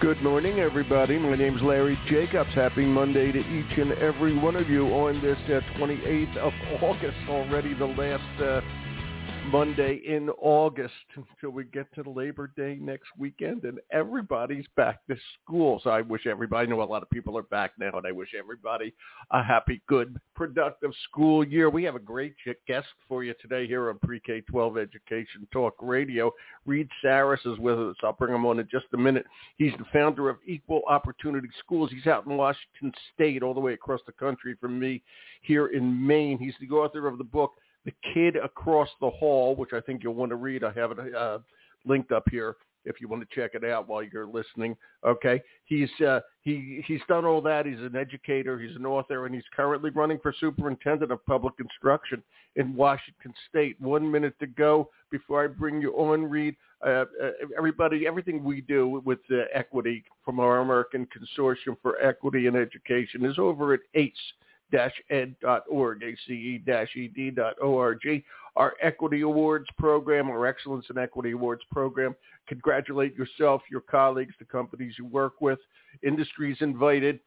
Good morning, everybody. My name's Larry Jacobs. Happy Monday to each and every one of you on this uh, 28th of August, already the last uh, Monday in August until we get to Labor Day next weekend and everybody's back to school. So I wish everybody, I know a lot of people are back now and I wish everybody a happy, good, productive school year. We have a great guest for you today here on Pre-K-12 Education Talk Radio. Reid Saaris is with us. I'll bring him on in just a minute. He's the founder of Equal Opportunity Schools. He's out in Washington State all the way across the country from me here in Maine. He's the author of the book, the Kid Across the Hall, which I think you'll want to read. I have it uh, linked up here if you want to check it out while you're listening. Okay, he's uh, he he's done all that. He's an educator. He's an author, and he's currently running for superintendent of public instruction in Washington State. One minute to go before I bring you on, Reid. Uh, uh, everybody, everything we do with equity from our American Consortium for Equity and Education is over at ACE ed.org, ace-ed.org. Our Equity Awards program, our Excellence in Equity Awards program. Congratulate yourself, your colleagues, the companies you work with. Industries invited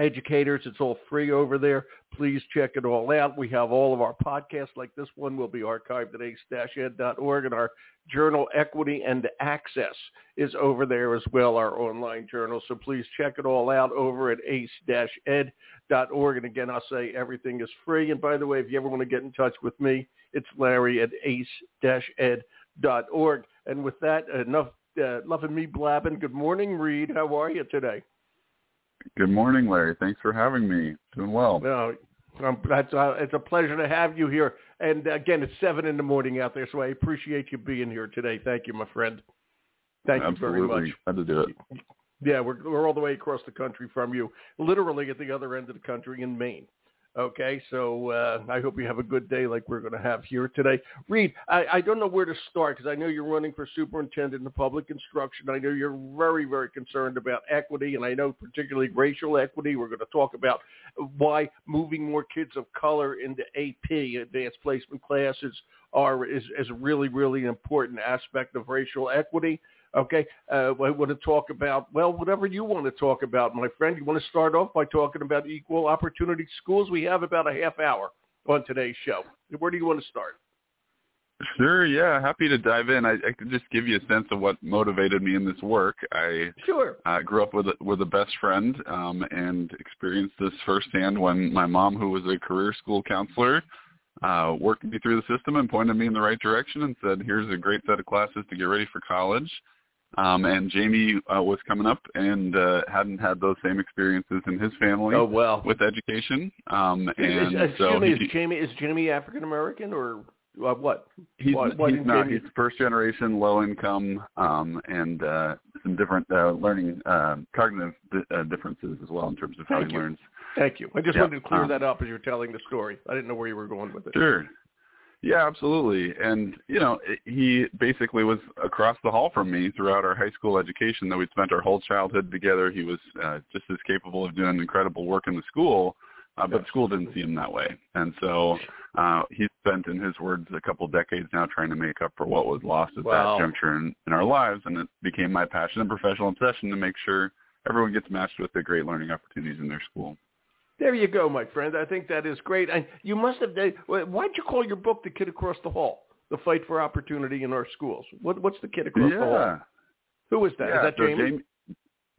educators. It's all free over there. Please check it all out. We have all of our podcasts like this one will be archived at ace-ed.org and our journal Equity and Access is over there as well, our online journal. So please check it all out over at ace-ed.org. And again, I'll say everything is free. And by the way, if you ever want to get in touch with me, it's Larry at ace-ed.org. And with that, enough uh, loving me blabbing. Good morning, Reid. How are you today? Good morning, Larry. Thanks for having me. Doing well. No, um, that's, uh, it's a pleasure to have you here. And again, it's seven in the morning out there, so I appreciate you being here today. Thank you, my friend. Thank Absolutely. you very much. Had to do it. Yeah, we're we're all the way across the country from you, literally at the other end of the country in Maine. Okay, so uh, I hope you have a good day like we're going to have here today. Reid, I, I don't know where to start because I know you're running for superintendent of public instruction. I know you're very, very concerned about equity, and I know particularly racial equity. We're going to talk about why moving more kids of color into AP, advanced placement classes, are is, is a really, really important aspect of racial equity. Okay, uh, I want to talk about, well, whatever you want to talk about, my friend. You want to start off by talking about equal opportunity schools? We have about a half hour on today's show. Where do you want to start? Sure, yeah, happy to dive in. I, I could just give you a sense of what motivated me in this work. I sure uh, grew up with a, with a best friend um, and experienced this firsthand when my mom, who was a career school counselor, uh, worked me through the system and pointed me in the right direction and said, "Here's a great set of classes to get ready for college." Um, and Jamie uh, was coming up and uh, hadn't had those same experiences in his family. Oh well, with education. Um, and is, so me, is Jamie is Jamie African American or uh, what? He's, he's not. Jamie... He's first generation, low income, um, and uh, some different uh, learning uh, cognitive di- uh, differences as well in terms of how Thank he learns. Thank you. I just wanted to clear um, that up as you're telling the story. I didn't know where you were going with it. Sure. Yeah, absolutely. And, you know, he basically was across the hall from me throughout our high school education that we'd spent our whole childhood together. He was uh, just as capable of doing incredible work in the school, uh, but school didn't see him that way. And so uh, he spent, in his words, a couple decades now trying to make up for what was lost at wow. that juncture in, in our lives. And it became my passion and professional obsession to make sure everyone gets matched with the great learning opportunities in their school. There you go, my friend. I think that is great. And you must have. Why'd you call your book "The Kid Across the Hall"? The fight for opportunity in our schools. What, what's the kid across yeah. the hall? Who is that? Yeah, is that so Jamie? Jamie?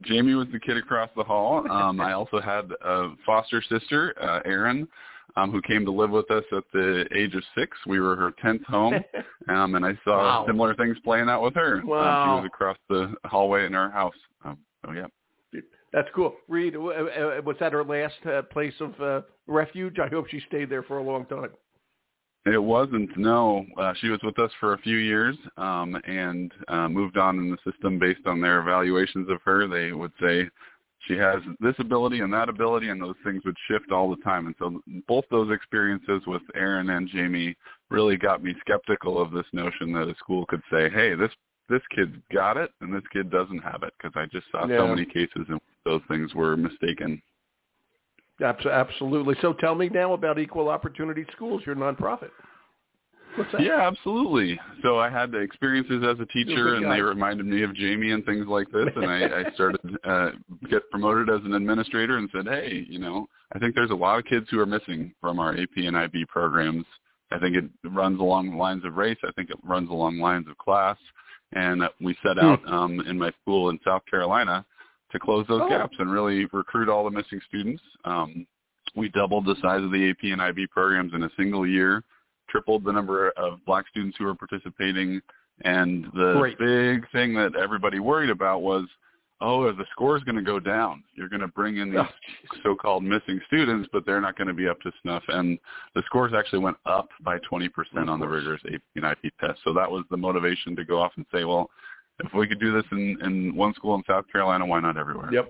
Jamie was the kid across the hall. Um, I also had a foster sister, uh, Erin, um, who came to live with us at the age of six. We were her tenth home, um, and I saw wow. similar things playing out with her. Wow. Um, she was across the hallway in our house. Um, so yeah. That's cool. Reid, was that her last uh, place of uh, refuge? I hope she stayed there for a long time. It wasn't. No, uh, she was with us for a few years um, and uh, moved on in the system based on their evaluations of her. They would say she has this ability and that ability, and those things would shift all the time. And so both those experiences with Erin and Jamie really got me skeptical of this notion that a school could say, "Hey, this this kid's got it and this kid doesn't have it," because I just saw Yeah. so many cases in those things were mistaken. Absolutely. So tell me now about Equal Opportunity Schools, your nonprofit. Yeah, absolutely. So I had the experiences as a teacher, and they reminded me of Jamie and things like this. And I, I started uh, get promoted as an administrator, and said, "Hey, you know, I think there's a lot of kids who are missing from our AP and IB programs. I think it runs along the lines of race. I think it runs along lines of class. And we set out hmm. um, in my school in South Carolina to close those oh. gaps and really recruit all the missing students. Um, we doubled the size of the AP and IB programs in a single year, tripled the number of black students who were participating. And the Great. big thing that everybody worried about was oh, the score is going to go down. You're going to bring in these oh, so-called missing students, but they're not going to be up to snuff. And the scores actually went up by 20% on the rigorous AP and IB test. So that was the motivation to go off and say, well, if we could do this in, in one school in South Carolina, why not everywhere? Yep.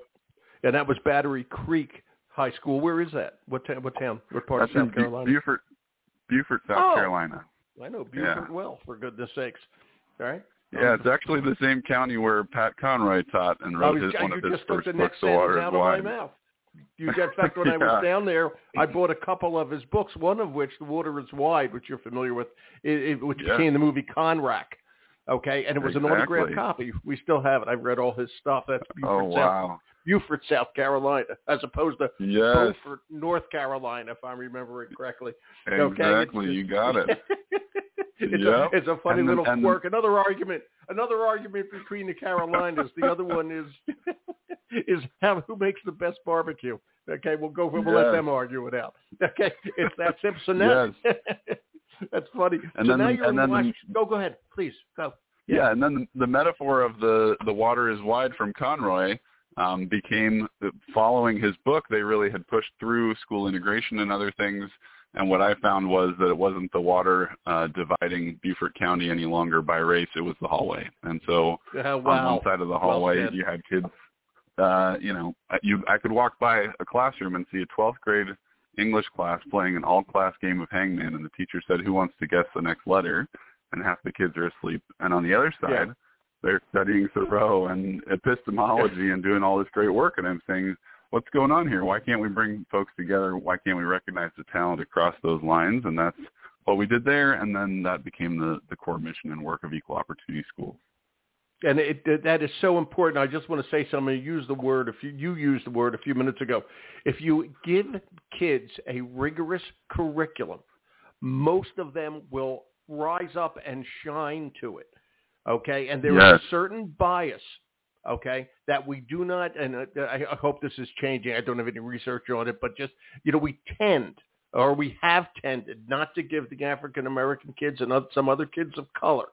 And that was Battery Creek High School. Where is that? What, ta- what town? What part That's of South Carolina? Beaufort, Beaufort, South oh, Carolina. I know Beaufort yeah. well, for goodness sakes. All right. Yeah, it's actually the same county where Pat Conroy taught and wrote his, one of his first books, The Water is Wide. mouth. You, in fact, when yeah. I was down there, I bought a couple of his books. One of which, The Water is Wide, which you're familiar with, it, it, which yeah. became the movie Conrack. Okay, and it was exactly. an autographed copy. We still have it. I've read all his stuff. That's oh, Beaufort, oh wow. South, Beaufort, South Carolina, as opposed to yes. Beaufort, North Carolina, if I'm remembering correctly. Exactly, okay? you got it. it's, yep. a, it's a funny and little then, quirk. Another argument. Another argument between the Carolinas. The other one is is how who makes the best barbecue. Okay, we'll go. We'll yes. let them argue it out. Okay, it's that Simpson. yes. That's funny. And so then now you're and in Washington. The, go, go ahead, please go. Yeah, yeah and then the, the metaphor of the the water is wide from Conroy um, became following his book. They really had pushed through school integration and other things and what I found was that it wasn't the water uh, dividing Beaufort County any longer by race; it was the hallway. And so wow. on one side of the hallway, well you had kids. Uh, you know, you I could walk by a classroom and see a 12th grade English class playing an all-class game of hangman, and the teacher said, "Who wants to guess the next letter?" And half the kids are asleep. And on the other side, yeah. they're studying Thoreau and epistemology and doing all this great work. And I'm saying, what's going on here? Why can't we bring folks together? Why can't we recognize the talent across those lines? And that's what we did there. And then that became the, the core mission and work of Equal Opportunity Schools. And it, it, that is so important. I just want to say something. Use the word. If you, you used the word a few minutes ago, if you give kids a rigorous curriculum, most of them will rise up and shine to it. Okay, and there yes. is a certain bias okay, that we do not, and uh, I hope this is changing. I don't have any research on it, but just, you know, we tend or we have tended not to give the African American kids and some other kids of color,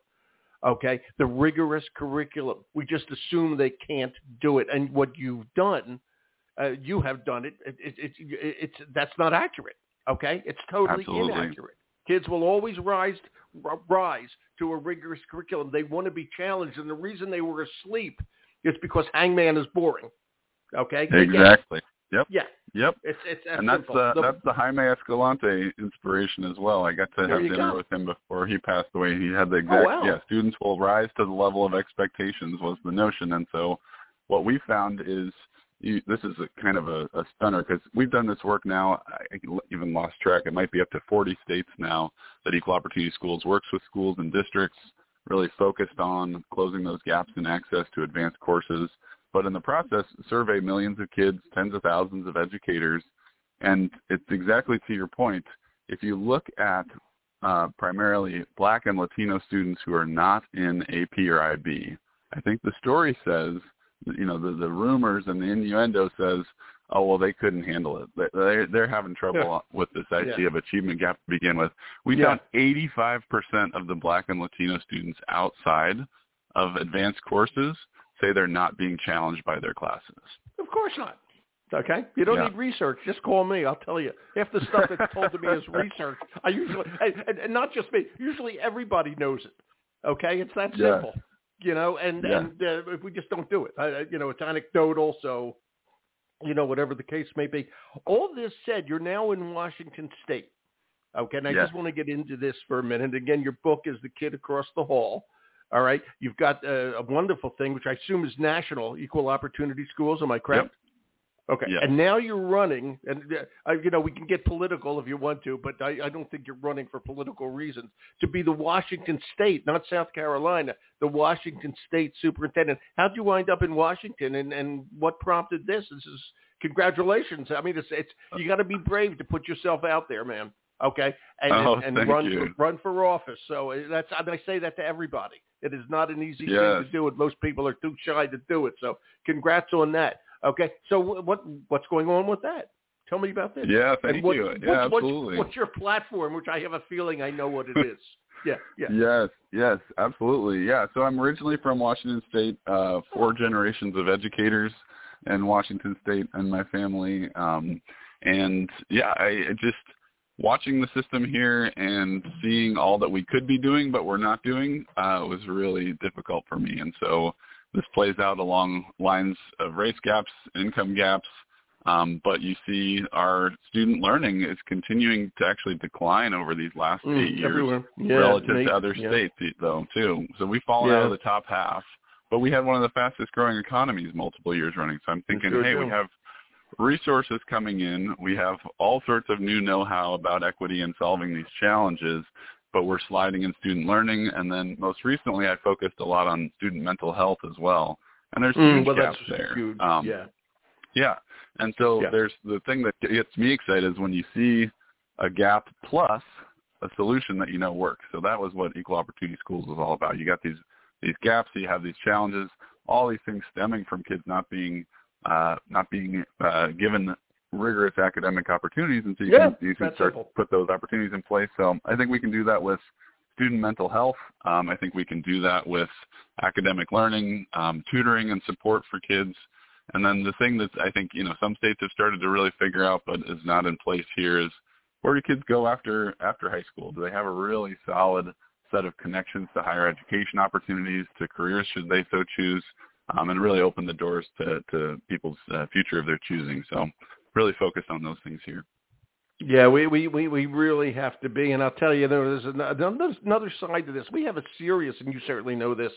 okay, the rigorous curriculum. We just assume they can't do it. And what you've done, uh, you have done it, it, it, it, it's, that's not accurate, okay? It's totally Absolutely. inaccurate. Kids will always rise rise to a rigorous curriculum. They want to be challenged, and the reason they were asleep it's because Hangman is boring. Okay. Exactly. Yep. Yeah. Yep. It's it's and that's uh, the, that's the Jaime Escalante inspiration as well. I got to have dinner go. with him before he passed away. He had the exact oh, wow. yeah. Students will rise to the level of expectations was the notion, and so what we found is you, this is a kind of a, a stunner because we've done this work now. I even lost track. It might be up to 40 states now that Equal Opportunity Schools works with schools and districts really focused on closing those gaps in access to advanced courses, but in the process, survey millions of kids, tens of thousands of educators, and it's exactly to your point. If you look at uh, primarily Black and Latino students who are not in AP or IB, I think the story says, you know, the, the rumors and the innuendo says oh well they couldn't handle it they're they're having trouble with this idea yeah. of achievement gap to begin with we yeah. found 85% of the black and latino students outside of advanced courses say they're not being challenged by their classes of course not Okay, you don't yeah. need research. Just call me. I'll tell you. Half the stuff that's told to me is research. I usually, and, and not just me. Usually, everybody knows it. Okay, it's that simple. You know, and and uh, we just don't do it. I, you know, it's anecdotal, so you know, whatever the case may be. All this said, you're now in Washington State. Okay, and I yes. just want to get into this for a minute. Again, your book is The Kid Across the Hall. All right, you've got a, a wonderful thing, which I assume is national, Equal Opportunity Schools. Am I correct? Okay, Yes. and now you're running, and uh, you know we can get political if you want to, but I, I don't think you're running for political reasons to be the Washington State, not South Carolina, the Washington State Superintendent. How'd you wind up in Washington, and and what prompted this? This is congratulations. I mean, it's it's you got to be brave to put yourself out there, man. Okay, and Oh, and, and run you. run for office. So uh, that's I, mean, I say that to everybody. It is not an easy thing to do, and most people are too shy to do it. So congrats on that. Okay, so what what's going on with that? Tell me about this. Yeah, thank what- you. what's- Yeah, absolutely. What's, your platform? Which I have a feeling I know what it is. yeah, yeah. Yes, yes, absolutely. Yeah. So I'm originally from Washington State, uh, four generations of educators in Washington State and my family. Um, and yeah, I just watching the system here and seeing all that we could be doing but we're not doing uh, was really difficult for me. And so this plays out along lines of race gaps, income gaps, um, but you see our student learning is continuing to actually decline over these last Mm, eight years everywhere. Yeah, relative to other yeah. states though too. So we've fallen out of the top half, but we had one of the fastest growing economies multiple years running. So I'm thinking, sure hey, do. we have resources coming in. We have all sorts of new know-how about equity and solving these challenges, but we're sliding in student learning. And then most recently, I focused a lot on student mental health as well. And there's Mm, huge well, gaps there. huge. Um, yeah. yeah. And so Yeah. there's the thing that gets me excited is when you see a gap plus a solution that you know works. So that was what Equal Opportunity Schools was all about. You got these these gaps, you have these challenges, all these things stemming from kids not being uh, not being uh, given rigorous academic opportunities, and so you Yeah, can you can start simple. put those opportunities in place. So I think we can do that with student mental health. Um, I think we can do that with academic learning, um, tutoring, and support for kids. And then the thing that I think you know some states have started to really figure out, but is not in place here, is where do kids go after after high school? Do they have a really solid set of connections to higher education opportunities, to careers should they so choose, um, and really open the doors to to people's uh, future of their choosing. So really focused on those things here. Yeah, we, we, we, we really have to be, and I'll tell you, there's another, side to this. We have a serious, and you certainly know this,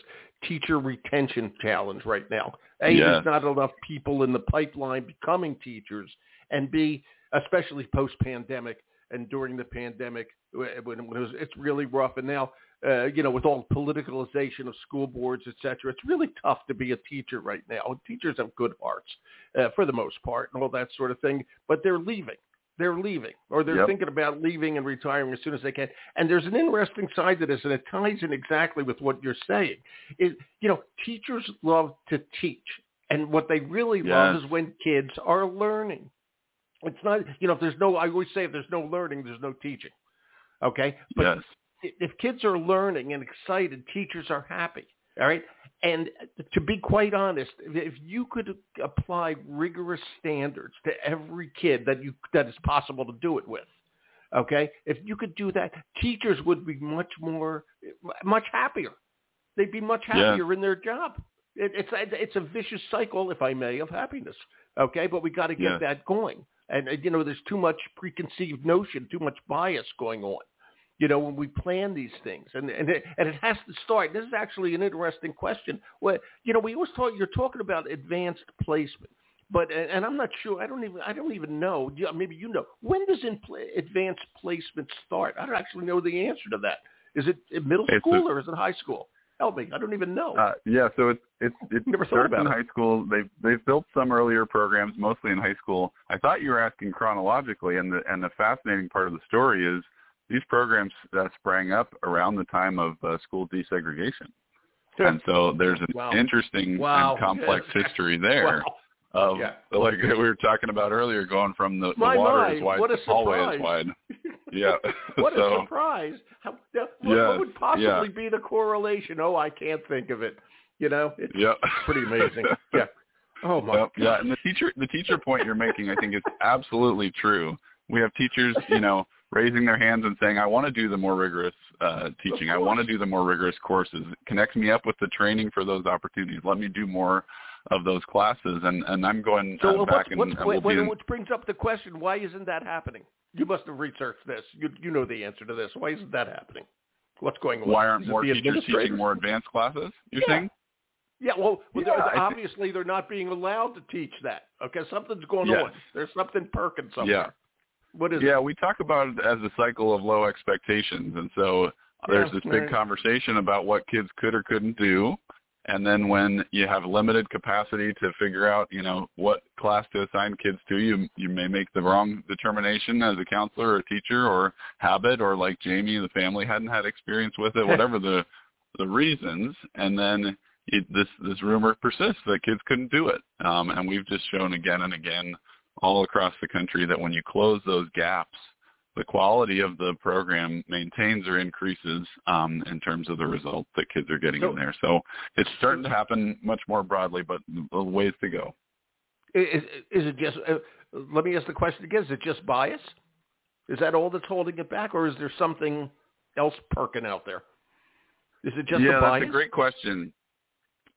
teacher retention challenge right now. A, Yes. there's not enough people in the pipeline becoming teachers, and B, especially post-pandemic and during the pandemic, when it was, it's really rough. And now, uh, you know, with all the politicalization of school boards, et cetera, it's really tough to be a teacher right now. Teachers have good hearts, uh, for the most part, and all that sort of thing, but they're leaving they're leaving or they're Yep. thinking about leaving and retiring as soon as they can. And there's an interesting side to this, and it ties in exactly with what you're saying. It, you know, teachers love to teach, and what they really love is when kids are learning. It's not, you know, if there's no, I always say if there's no learning, there's no teaching. Okay, but yes. If kids are learning and excited, teachers are happy. All right. And to be quite honest, if you could apply rigorous standards to every kid that you that is possible to do it with, okay, if you could do that, teachers would be much more, much happier. They'd be much Yeah. happier in their job. It, it's a, it's a vicious cycle, if I may, of happiness. Okay, but we got to get Yes. that going. And you know, there's too much preconceived notion, too much bias going on you know, when we plan these things, and and it, and it has to start. This is actually an interesting question. Well, you know, we always talk. You're talking about advanced placement, but and I'm not sure. I don't even I don't even know. Maybe you know. When does in advanced placement start? I don't actually know the answer to that. Is it middle school a- or is it high school? Help me. I don't even know. Uh, yeah, so it's it's it Never starts about in it. high school. They've they've built some earlier programs, mostly in high school. I thought you were asking chronologically, and the and the fascinating part of the story is these programs that sprang up around the time of uh, school desegregation, and so there's an Wow. interesting Wow. and complex history there. Wow. Of Yeah. like we were talking about earlier, going from the, the water my, is wide, the hallway is wide. Yeah. What a surprise! How, what, what would possibly yeah. be the correlation? Oh, I can't think of it. You know, it's Yeah. pretty amazing. yeah. Oh my Yep, yeah, and the teacher the teacher point you're making I think is absolutely true. We have teachers, you know, raising their hands and saying, I want to do the more rigorous uh, teaching. I want to do the more rigorous courses. Connect me up with the training for those opportunities. Let me do more of those classes. And, and I'm going So uh, what's, back and, what's, and we'll wait, in, which brings up the question: Why isn't that happening? You must have researched this. You you know the answer to this. Why isn't that happening? What's going on? why aren't Is more teachers teaching more advanced classes, you're Yeah. saying? Yeah, well, well Yeah, they're, obviously they're not being allowed to teach that. Okay, something's going Yes. on. There's something perking somewhere. Yeah. What is Yeah, it? we talk about it as a cycle of low expectations, and so there's Yeah, this big conversation about what kids could or couldn't do, and then when you have limited capacity to figure out, you know, what class to assign kids to, you you may make the wrong determination as a counselor or a teacher or habit, or like Jamie, the family hadn't had experience with it, whatever the the reasons, and then it, this this rumor persists that kids couldn't do it, um, and we've just shown again and again all across the country that when you close those gaps, the quality of the program maintains or increases um, in terms of the results that kids are getting So- in there. So it's starting to happen much more broadly, but a ways to go. Is, is it just? Uh, let me ask the question again. Is it just bias? Is that all that's holding it back, or is there something else perking out there? Is it just yeah, the bias? that's a great question.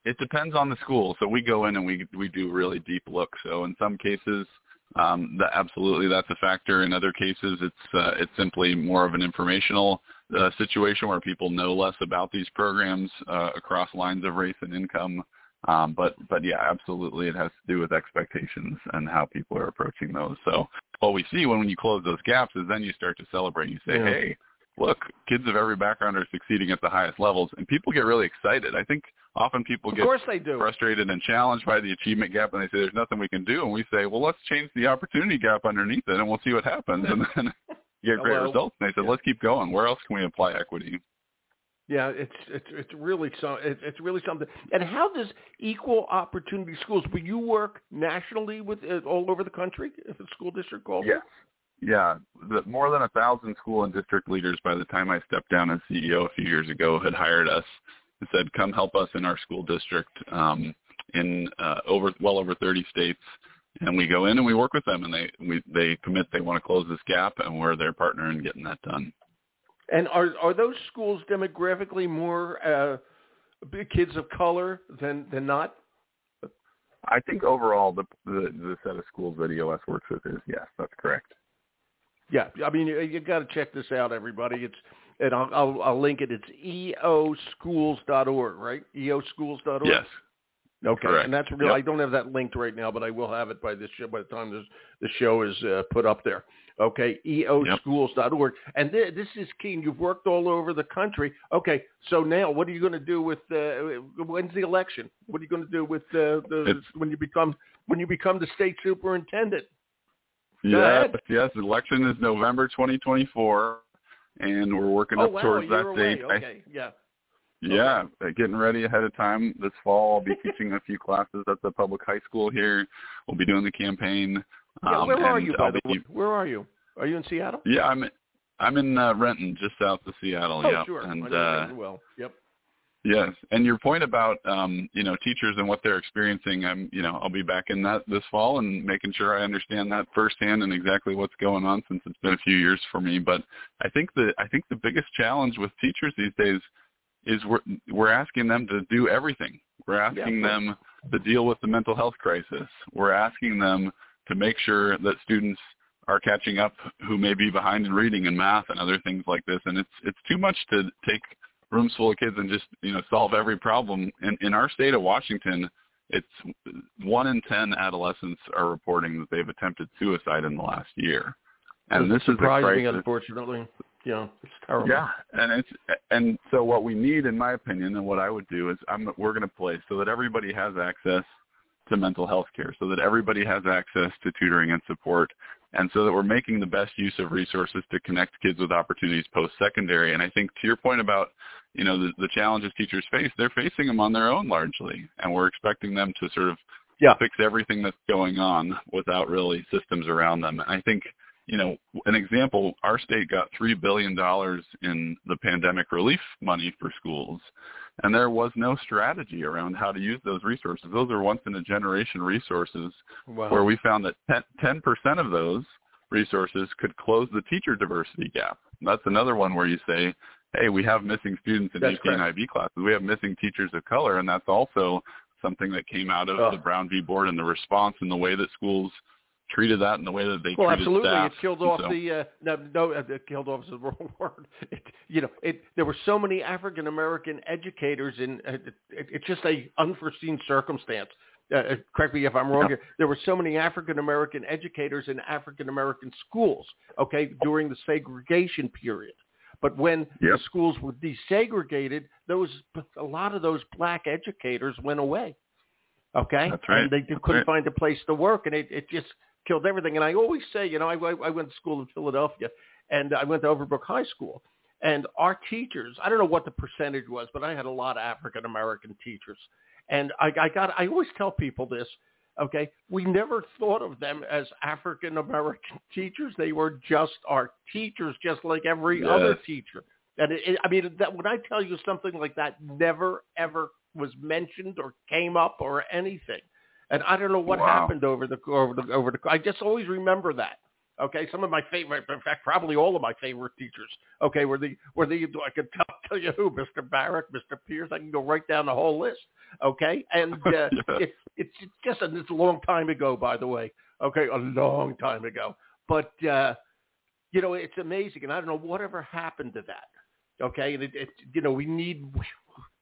It depends on the school. So we go in and we we do really deep look. So in some cases, um, that absolutely that's a factor. In other cases, it's uh, it's simply more of an informational uh, situation where people know less about these programs uh, across lines of race and income. Um, but but yeah, absolutely, it has to do with expectations and how people are approaching those. So what we see when, when you close those gaps is then you start to celebrate. You say, Yeah. hey, look, kids of every background are succeeding at the highest levels, and people get really excited. I think often people of get course they do. frustrated and challenged by the achievement gap, and they say there's nothing we can do, and we say, well, let's change the opportunity gap underneath it, and we'll see what happens, and then you get great Well, results. And they said, yeah. let's keep going. Where else can we apply equity? Yeah, it's it's it's really so it's really something. And how does equal opportunity schools? Will you work nationally with uh, all over the country if a school district calls? Yes. Yeah, the, more than a thousand school and district leaders by the time I stepped down as CEO a few years ago had hired us and said, "Come help us in our school district um, in uh, over well over 30 states." And we go in and we work with them, and they we, they commit they want to close this gap, and we're their partner in getting that done. And are are those schools demographically more uh, kids of color than than not? I think overall the, the the set of schools that EOS works with is yes, that's correct. Yeah, I mean you, you got to check this out, everybody. It's and I'll, I'll I'll link it. It's eoschools.org, right? eoschools.org. Yes, Okay, Correct. and that's real. Yep. I don't have that linked right now, but I will have it by this show by the time this the show is uh, put up there. Okay, eoschools.org, and th- this is key. You've worked all over the country. Okay, so now what are you going to do with uh, when's the election? What are you going to do with uh, the It's- when you become when you become the state superintendent? Yes, yes. Election is November 2024, and we're working oh up wow, towards that away. date. I Okay, yeah. Yeah, uh, getting ready ahead of time. This fall, I'll be teaching a few classes at the public high school here. We'll be doing the campaign. Yeah, um, where are you, by the way? Where are you? Are you in Seattle? Yeah, I'm I'm in uh, Renton, just south of Seattle. oh, yeah, sure. I and know uh, well. Yep. Yes, and your point about um, you know teachers and what they're experiencing, I'm you know I'll be back in that this fall and making sure I understand that firsthand and exactly what's going on since it's been a few years for me. But I think the I think the biggest challenge with teachers these days is we're we're asking them to do everything. We're asking Yeah. them to deal with the mental health crisis. We're asking them to make sure that students are catching up who may be behind in reading and math and other things like this. And it's it's too much to take rooms full of kids and just you know solve every problem. In in our state of Washington, it's one in ten adolescents are reporting that they've attempted suicide in the last year. And this is surprising, unfortunately. Yeah, it's terrible. Yeah, and it's and so what we need, in my opinion, and what I would do is I'm we're going to play so that everybody has access to mental health care, so that everybody has access to tutoring and support, and so that we're making the best use of resources to connect kids with opportunities post-secondary. And I think to your point about you know the, the challenges teachers face, they're facing them on their own largely, and we're expecting them to sort of Yeah. fix everything that's going on without really systems around them. And I think you know, an example, our state got $3 billion in the pandemic relief money for schools, and there was no strategy around how to use those resources. Those are once-in-a-generation resources Wow. where we found that 10, 10% of those resources could close the teacher diversity gap. That's another one where you say, hey, we have missing students in AP and IB classes. We have missing teachers of color, and that's also something that came out of Oh. the Brown v. Board and the response and the way that schools treated that in the way that they well, absolutely. staff. It killed off so, the uh, no, no, uh, it killed off is the wrong word. It, you know, it there were so many African American educators, in. uh, it, it's just a unforeseen circumstance. Uh, uh, correct me if I'm wrong here. There were so many African American educators in African American schools, okay, during the segregation period. But when the schools were desegregated, those a lot of those black educators went away. Okay, That's right. and they couldn't right. find a place to work, and it, it just killed everything. And I always say, you know, I, I went to school in Philadelphia, and I went to Overbrook High School, and our teachers, I don't know what the percentage was, but I had a lot of African American teachers, and I, I got, I always tell people this. Okay, we never thought of them as African American teachers. They were just our teachers, just like every other teacher. And it, it, I mean, that when I tell you something like that, never ever was mentioned or came up or anything. And I don't know what Wow. happened over the over the over the. I just always remember that. Okay, some of my favorite, in fact, probably all of my favorite teachers. Okay, were the were the I could tell, tell you who, Mr. Barrick, Mr. Pierce. I can go right down the whole list. Okay, and uh, Yeah. it's it's just a, it's a long time ago, by the way. Okay, a long time ago. But uh, you know, it's amazing, and I don't know whatever happened to that. Okay, and it, it you know we need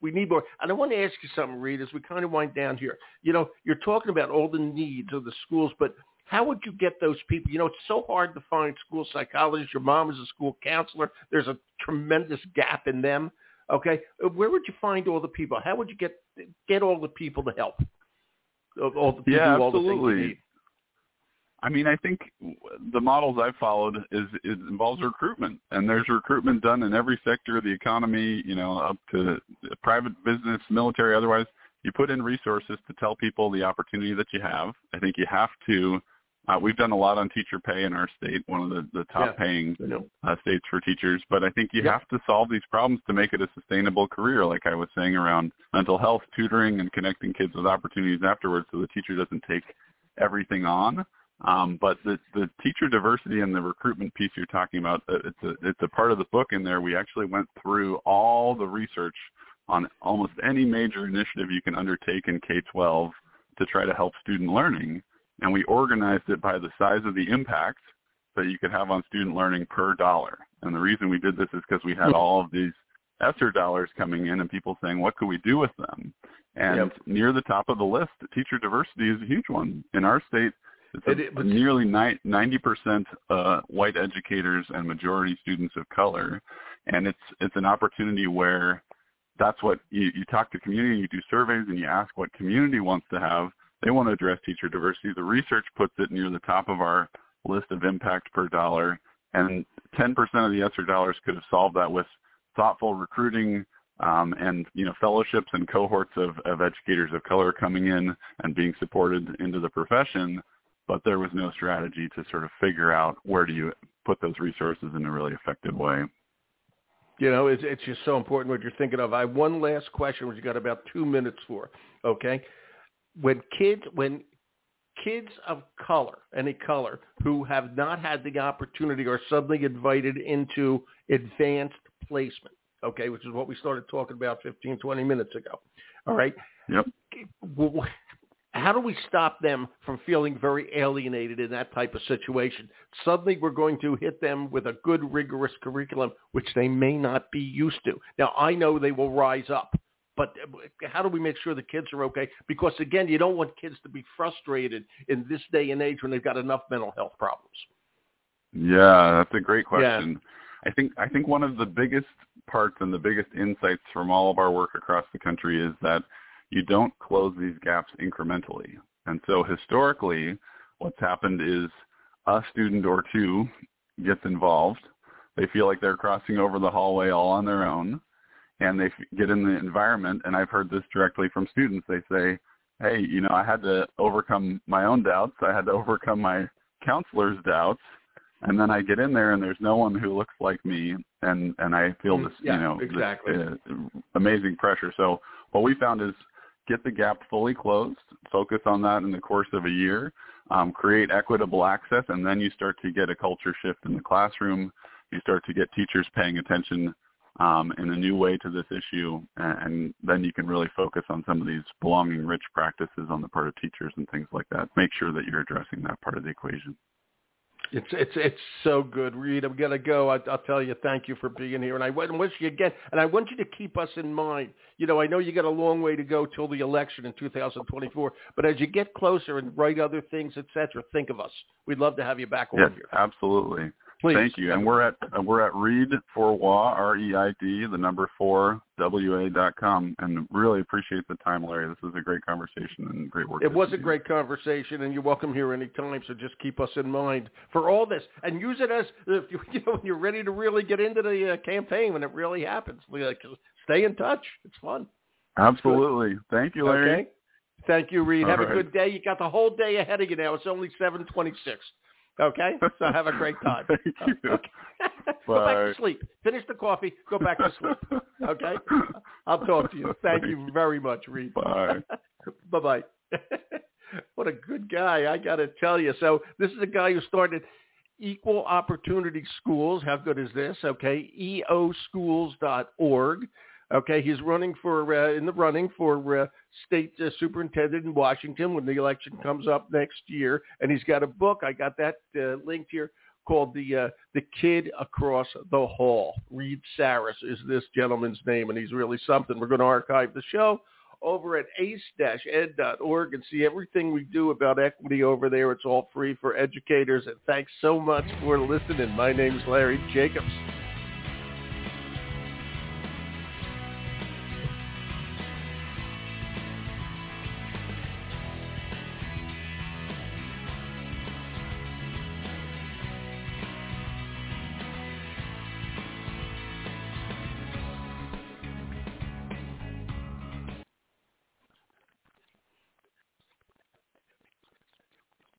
we need more. And I want to ask you something, Reid, as we kind of wind down here. You know, you're talking about all the needs of the schools, but how would you get those people? You know, it's so hard to find school psychologists. Your mom is a school counselor. There's a tremendous gap in them. Okay, where would you find all the people? How would you get get all the people to help? All the, to Yeah, do all the things you absolutely. I mean, I think the models I've followed is it involves recruitment, and there's recruitment done in every sector of the economy. You know, up to private business, military, otherwise. You put in resources to tell people the opportunity that you have. I think you have to. Uh, we've done a lot on teacher pay in our state, one of the, the top Yeah. paying uh, states for teachers. But I think you Yep. have to solve these problems to make it a sustainable career, like I was saying around mental health, tutoring, and connecting kids with opportunities afterwards, so the teacher doesn't take everything on. Um, but the the teacher diversity and the recruitment piece you're talking about, uh, it's a it's a part of the book in there. We actually went through all the research on almost any major initiative you can undertake in K-12 to try to help student learning, and we organized it by the size of the impact that you could have on student learning per dollar. And the reason we did this is because we had all of these ESSER dollars coming in and people saying, what could we do with them? And Yep. near the top of the list, teacher diversity is a huge one. In our state, it's It- it nearly 90% uh, white educators and majority students of color. And it's it's an opportunity where that's what you, you talk to community, you do surveys, and you ask what community wants to have. They want to address teacher diversity. The research puts it near the top of our list of impact per dollar, and 10% of the ESSER dollars could have solved that with thoughtful recruiting um, and you know fellowships and cohorts of, of educators of color coming in and being supported into the profession. But there was no strategy to sort of figure out where do you put those resources in a really effective way. You know, it's, it's just so important what you're thinking of. I have one last question, which you got about two minutes for. Okay, when kids, when kids of color, any color, who have not had the opportunity or suddenly invited into advanced placement, okay, which is what we started talking about 15, 20 minutes ago. All right. Yep. How do we stop them from feeling very alienated in that type of situation? Suddenly we're going to hit them with a good, rigorous curriculum, which they may not be used to. Now, I know they will rise up, but uh, how do we make sure the kids are okay? Because, again, you don't want kids to be frustrated in this day and age when they've got enough mental health problems. Yeah, that's a great question. I think I think one of the biggest parts and the biggest insights from all of our work across the country is that you don't close these gaps incrementally. And so historically, what's happened is a student or two gets involved. They feel like they're crossing over the hallway all on their own, and they get in the environment. And I've heard this directly from students. They say, "Hey, you know, I had to overcome my own doubts. I had to overcome my counselor's doubts." and then I get in there and there's no one who looks like me, and and I feel Mm, this, yeah, you know, this, uh, amazing pressure. So what we found is get the gap fully closed, focus on that in the course of a year, um, create equitable access, and then you start to get a culture shift in the classroom. You start to get teachers paying attention um, in a new way to this issue, and, then you can really focus on some of these belonging rich practices on the part of teachers and things like that. Make sure that you're addressing that part of the equation. It's it's it's so good, Reid. I'm gonna go. I, will tell you, thank you for being here, and I wish you again. And I want you to keep us in mind. You know, I know you got a long way to go till the election in 2024, but as you get closer and write other things, etc., think of us. We'd love to have you back on here. Absolutely. Please. Thank you. And we're at we're at Reid for WA R E I D the number four W A dot com and really appreciate the time, Larry. This was a great conversation and great work. It was a great conversation, and you're welcome here anytime. So just keep us in mind for all this and use it as if you, you know when you're ready to really get into the uh, campaign when it really happens. Like, stay in touch. It's fun. Absolutely. Thank you, Larry. Okay. Thank you, Reid. All Have right. a good day. You got the whole day ahead of you now. It's only seven twenty-six. Okay, so have a great time. Thank you. Okay. go back to sleep. Finish the coffee. Go back to sleep. Okay. I'll talk to you. Thank you very much, Reid. Bye. bye bye. what a good guy, I got to tell you. So this is a guy who started Equal Opportunity Schools. How good is this? Okay, eoschools.org. Okay, he's running for uh, in the running for uh, state uh, superintendent in Washington when the election comes up next year, and he's got a book. I got that uh, linked here called the uh, the Kid Across the Hall. Reid Saaris is this gentleman's name, and he's really something. We're going to archive the show over at ace-ed.org and see everything we do about equity over there. It's all free for educators. And thanks so much for listening. My name's Larry Jacobs.